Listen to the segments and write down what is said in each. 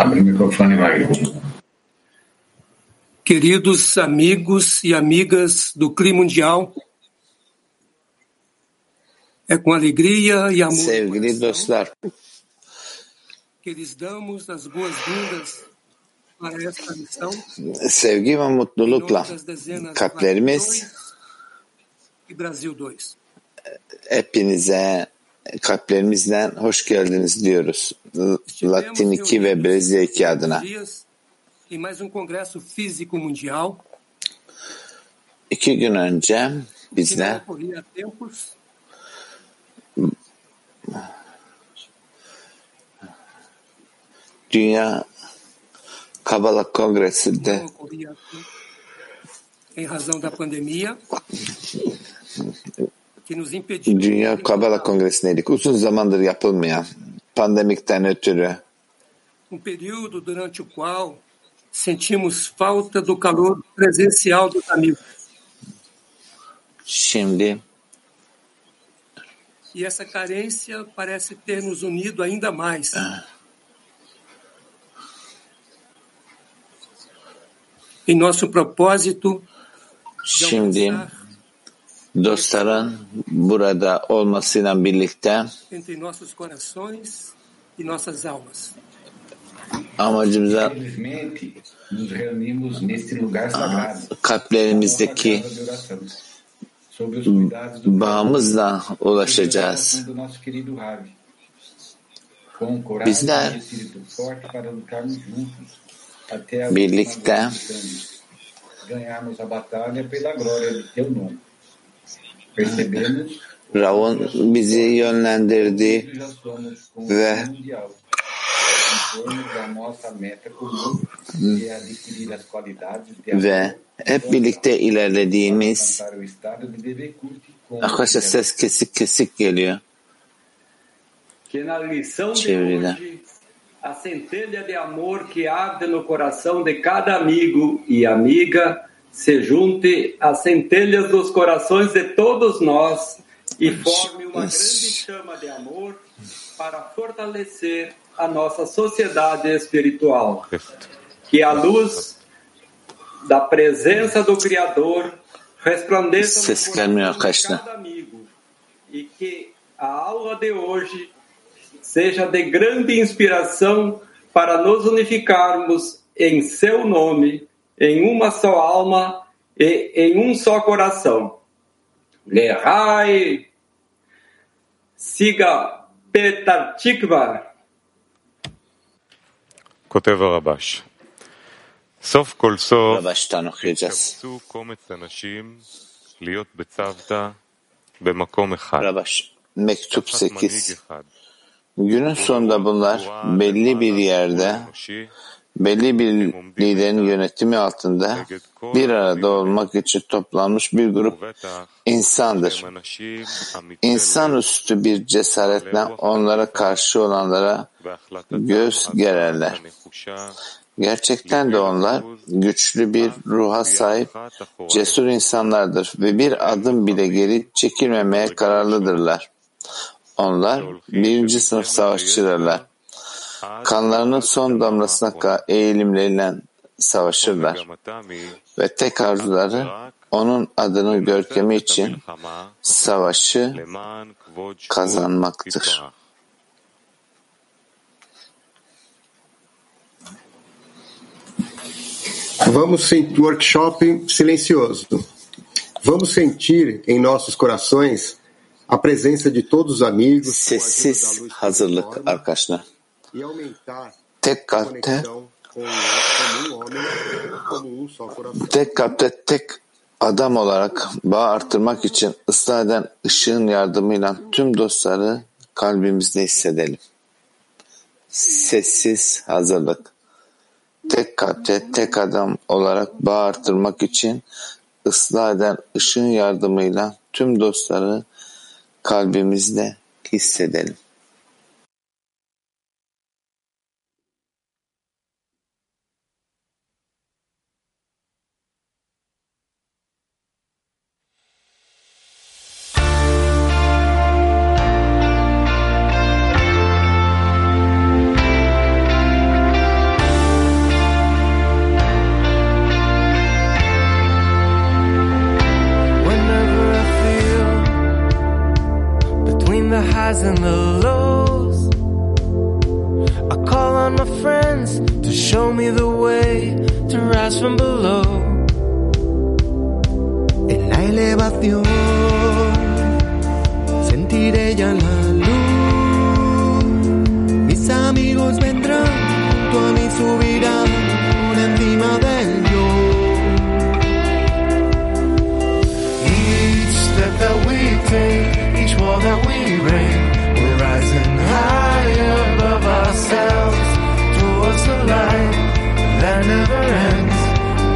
Abre o microfone, Wagner. Queridos amigos e amigas do Clima Mundial, é com alegria e amor Sevgili dostlar, que lhes damos as boas-vindas para esta missão sevgi ve mutlulukla nome das dezenas Latam kalplerimiz 2 e Brasil 2. hepinize kalplerimizden hoş geldiniz diyoruz. Latin 2 ve Brezilya 2 adına. dias em mais um físico mundial İki gün önce bizler Dünya Kabala Kongresi'nde Dünya Kabala Kongresi'ndeydik. Uzun zamandır yapılmayan pandemikten ötürü um período durante o qual sentimos falta do calor presencial dos amigos. şimdi E essa carência parece ter nos unido ainda mais. Em nosso propósito de şimdi alcançar dostların burada olmasıyla birlikte entre nossos corações e nossas almas. amacımıza Felizmente, nos reunimos neste lugar sagrado, kalplerimizdeki do bağımızla ulaşacağız. do nosso querido Ravi. Com coragem Bizler e Rav'ın bizi o ve ve hep birlikte ilerlediğimiz arkadaşlar ses kesik kesik geliyor çevrede. a centelha de amor que arde no coração de cada amigo e amiga se junte às centelhas dos corações de todos nós e forme uma grande chama de amor para fortalecer a nossa sociedade espiritual. Que a luz da presença do Criador resplandeça no gelmiyor coração de cada amigo e que a aula de hoje seja de grande inspiração para nos unificarmos em seu nome, em uma só alma e em um só coração. Lehai, siga Petar Tikva. כותב הרבש, סוף כל סוף Baştan okuyacağız. התקבצו קומץ אנשים להיות בצוותא במקום אחד, Rabaş. Mektup תחת מנהיג 8. אחד. Günün sonunda bunlar belli bir yerde אנושי belli bir liderin yönetimi altında bir arada olmak için toplanmış bir grup insandır. İnsan üstü bir cesaretle onlara karşı olanlara göz gererler. Gerçekten de onlar güçlü bir ruha sahip, cesur insanlardır ve bir adım bile geri çekilmemeye kararlıdırlar. Onlar birinci sınıf savaşçılarlar kanlarının son damlasına eğilimleriyle savaşırlar ve tek arzuları onun adının görkemi için savaşı kazanmaktır. Vamos sentir workshop silencioso. Vamos sentir em nossos corações a presença de todos os amigos. Sessiz hazırlık arkadaşlar. Tek kalpte, tek kalpte tek adam olarak bağ artırmak için ıslah eden ışığın yardımıyla tüm dostları kalbimizde hissedelim. Sessiz hazırlık. Tek kalpte tek adam olarak bağ artırmak için ıslah eden ışığın yardımıyla tüm dostları kalbimizde hissedelim. Show me the way to rise from below. En la elevación sentiré ya la luz. Mis amigos vendrán, tú a mí subirán por encima del yo. Each step that we take, each wall that we break, we're rising higher above ourselves light that never ends.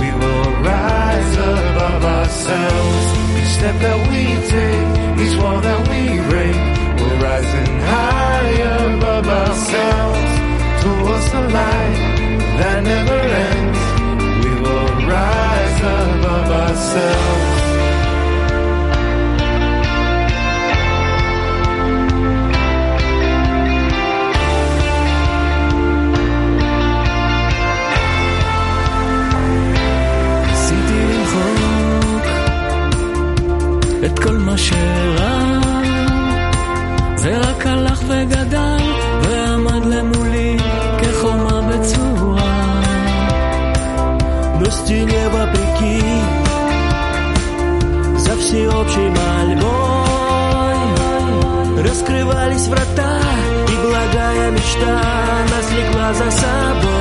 We will rise above ourselves. Each step that we take, each wall that we break, we're rising higher above ourselves towards the light that never ends. We will rise above ourselves. רק הלך ugадал ועמד למולי כחומה בצורה Но стене вопреки За всеобщей мольбой Раскрывались врата И благая мечта Нас влекла за собой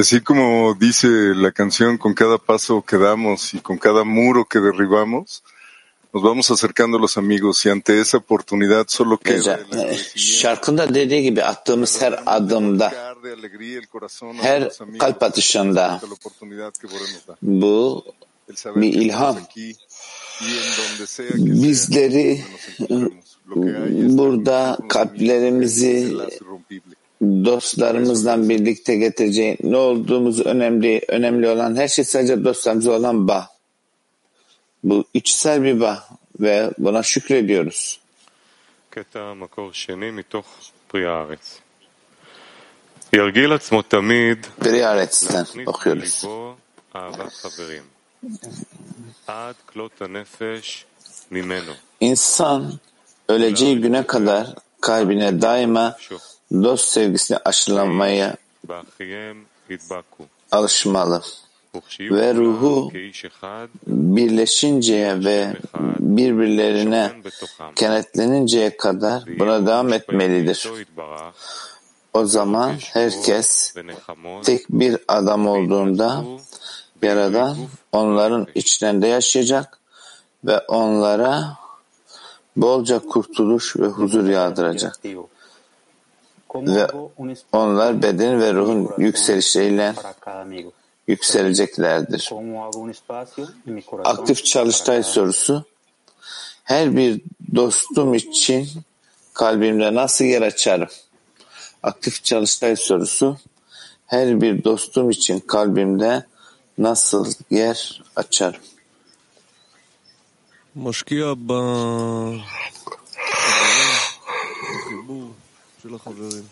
Así como dice la canción, con cada paso que damos y con cada muro que derribamos, nos vamos acercando a los amigos y ante esa oportunidad solo queda Şarkında dediği gibi attığımız her adımda, her kalp atışında bu bir ilham. Bizleri burada kalplerimizi dostlarımızla birlikte getireceği ne olduğumuz önemli önemli olan her şey sadece dostlarımıza olan bağ. Bu içsel bir bağ ve buna şükrediyoruz. קטע מקור שני מתוך פרי הארץ. ירגיל עצמו תמיד Priyaret'ten להכניס okuyoruz. לליבו אהבת חברים. עד כלות הנפש ממנו. İnsan öleceği güne kadar kalbine daima dost sevgisini aşılamaya alışmalı ve ruhu birleşinceye ve birbirlerine kenetleninceye kadar buna devam etmelidir. O zaman herkes tek bir adam olduğunda Yaradan onların içlerinde yaşayacak ve onlara bolca kurtuluş ve huzur yağdıracak ve onlar beden ve ruhun yükselişleriyle yükseleceklerdir. Aktif çalıştay sorusu her bir dostum için kalbimde nasıl yer açarım? Aktif çalıştay sorusu her bir dostum için kalbimde nasıl yer açarım? Muşkiyo של החברים.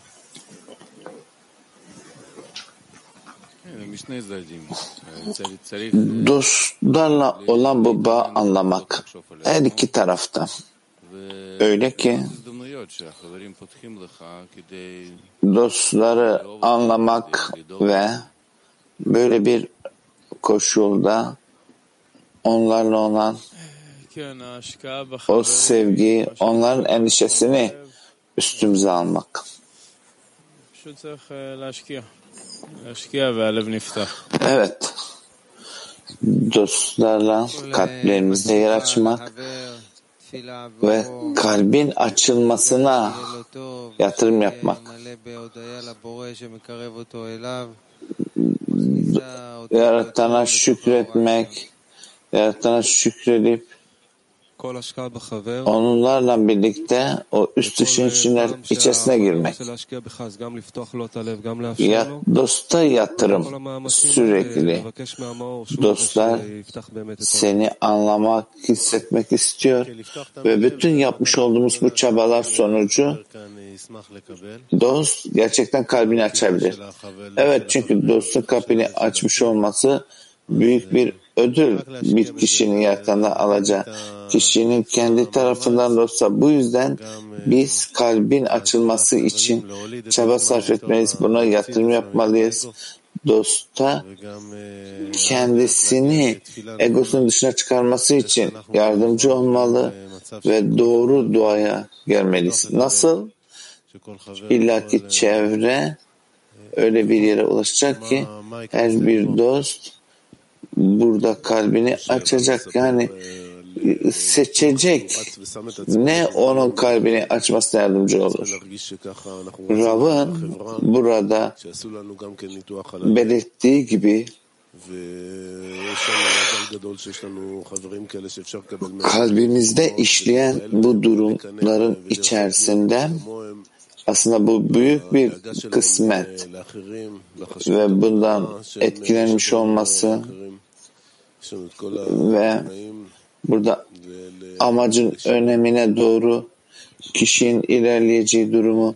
Dostlarla olan bu bağı anlamak her iki tarafta. Öyle ki dostları anlamak ve böyle bir koşulda onlarla olan o sevgiyi, onların endişesini üstümüze almak. Evet. Dostlarla kalplerimizde yer açmak ve kalbin açılmasına yatırım yapmak. Yaratana şükretmek, Yaratana şükredip onlarla birlikte o üst düşünceler içerisine girmek. Ya, dosta yatırım sürekli. Dostlar seni anlamak, hissetmek istiyor ve bütün yapmış olduğumuz bu çabalar sonucu dost gerçekten kalbini açabilir. Evet çünkü dostun kalbini açmış olması büyük bir ödül bir kişinin yaratana alacağı kişinin kendi tarafından da olsa bu yüzden biz kalbin açılması için çaba sarf etmeliyiz. Buna yatırım yapmalıyız. Dosta kendisini egosunun dışına çıkarması için yardımcı olmalı ve doğru duaya gelmeliyiz. Nasıl? İlla ki çevre öyle bir yere ulaşacak ki her bir dost burada kalbini açacak. Yani seçecek ne onun kalbini açmasına yardımcı olur. Rav'ın burada belirttiği gibi kalbimizde işleyen bu durumların içerisinde aslında bu büyük bir kısmet ve bundan etkilenmiş olması ve burada amacın önemine doğru kişinin ilerleyeceği durumu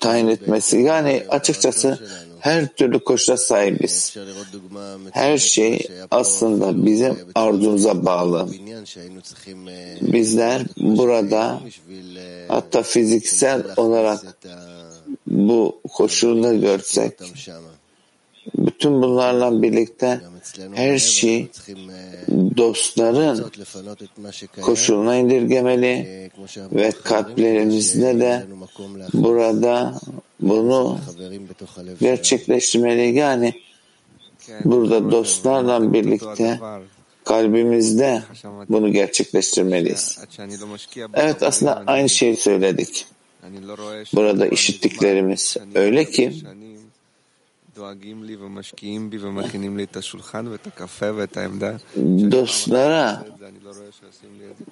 tayin etmesi. Yani açıkçası her türlü koşula sahibiz. Her şey aslında bizim arzumuza bağlı. Bizler burada hatta fiziksel olarak bu koşulda görsek bütün bunlarla birlikte her şey dostların koşuluna indirgemeli ve kalplerimizde de burada bunu gerçekleştirmeli. Yani burada dostlarla birlikte kalbimizde bunu gerçekleştirmeliyiz. Evet aslında aynı şeyi söyledik. Burada işittiklerimiz öyle ki dostlara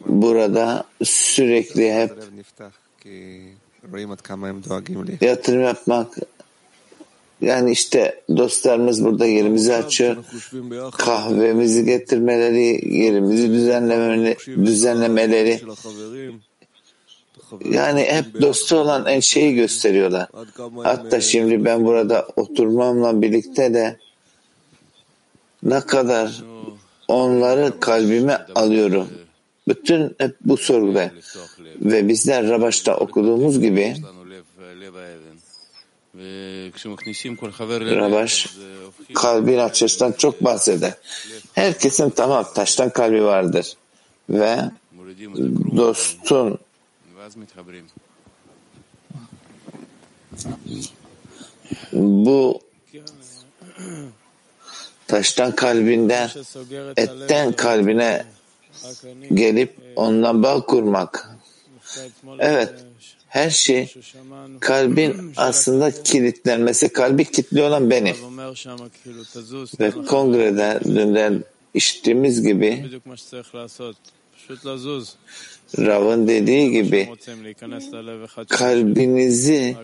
burada sürekli hep yatırım yapmak yani işte dostlarımız burada yerimizi açıyor. Kahvemizi getirmeleri, yerimizi düzenlemeleri, düzenlemeleri yani hep dostu olan en şeyi gösteriyorlar. Hatta şimdi ben burada oturmamla birlikte de ne kadar onları kalbime alıyorum. Bütün hep bu sorguda. Ve bizler Rabaş'ta okuduğumuz gibi Rabaş kalbin açıştan çok bahseder. Herkesin tamam taştan kalbi vardır. Ve dostun bu taştan kalbinden etten kalbine gelip ondan bağ kurmak. Evet, her şey kalbin aslında kilitlenmesi, kalbi kilitli olan benim. Ve kongrede dünden işittiğimiz gibi Rav'ın dediği gibi kalbinizi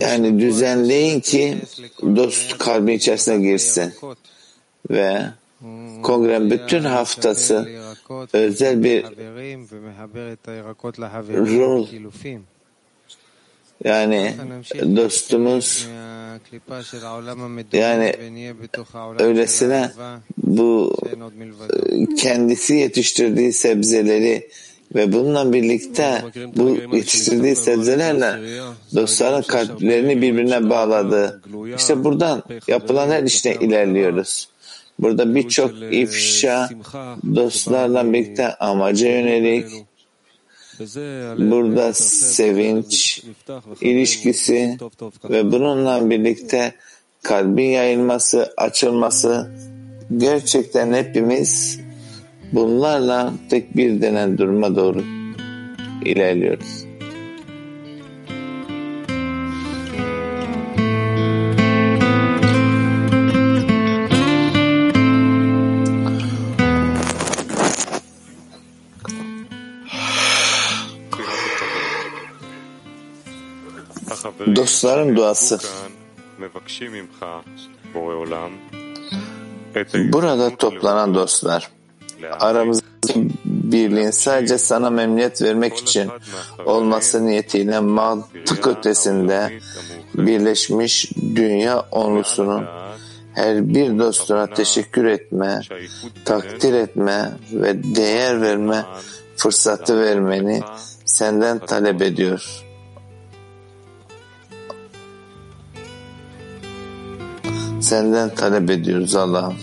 yani düzenleyin ki dost kalbin içerisine girsin. Ve kongrenin bütün haftası özel bir rol Yani dostumuz yani öylesine bu e, kendisi yetiştirdiği sebzeleri ve bununla birlikte bu yetiştirdiği sebzelerle dostların kalplerini birbirine bağladı. İşte buradan yapılan her işte ilerliyoruz. Burada birçok ifşa dostlarla birlikte amaca yönelik burada sevinç ilişkisi ve bununla birlikte kalbin yayılması, açılması gerçekten hepimiz bunlarla tek bir denen duruma doğru ilerliyoruz. Dostların duası. Burada toplanan dostlar, aramızdaki birliğin sadece sana memnuniyet vermek için olması niyetiyle mantık ötesinde birleşmiş dünya onlusunun her bir dostuna teşekkür etme, takdir etme ve değer verme fırsatı vermeni senden talep ediyor. Senden talep ediyoruz Allah'ım.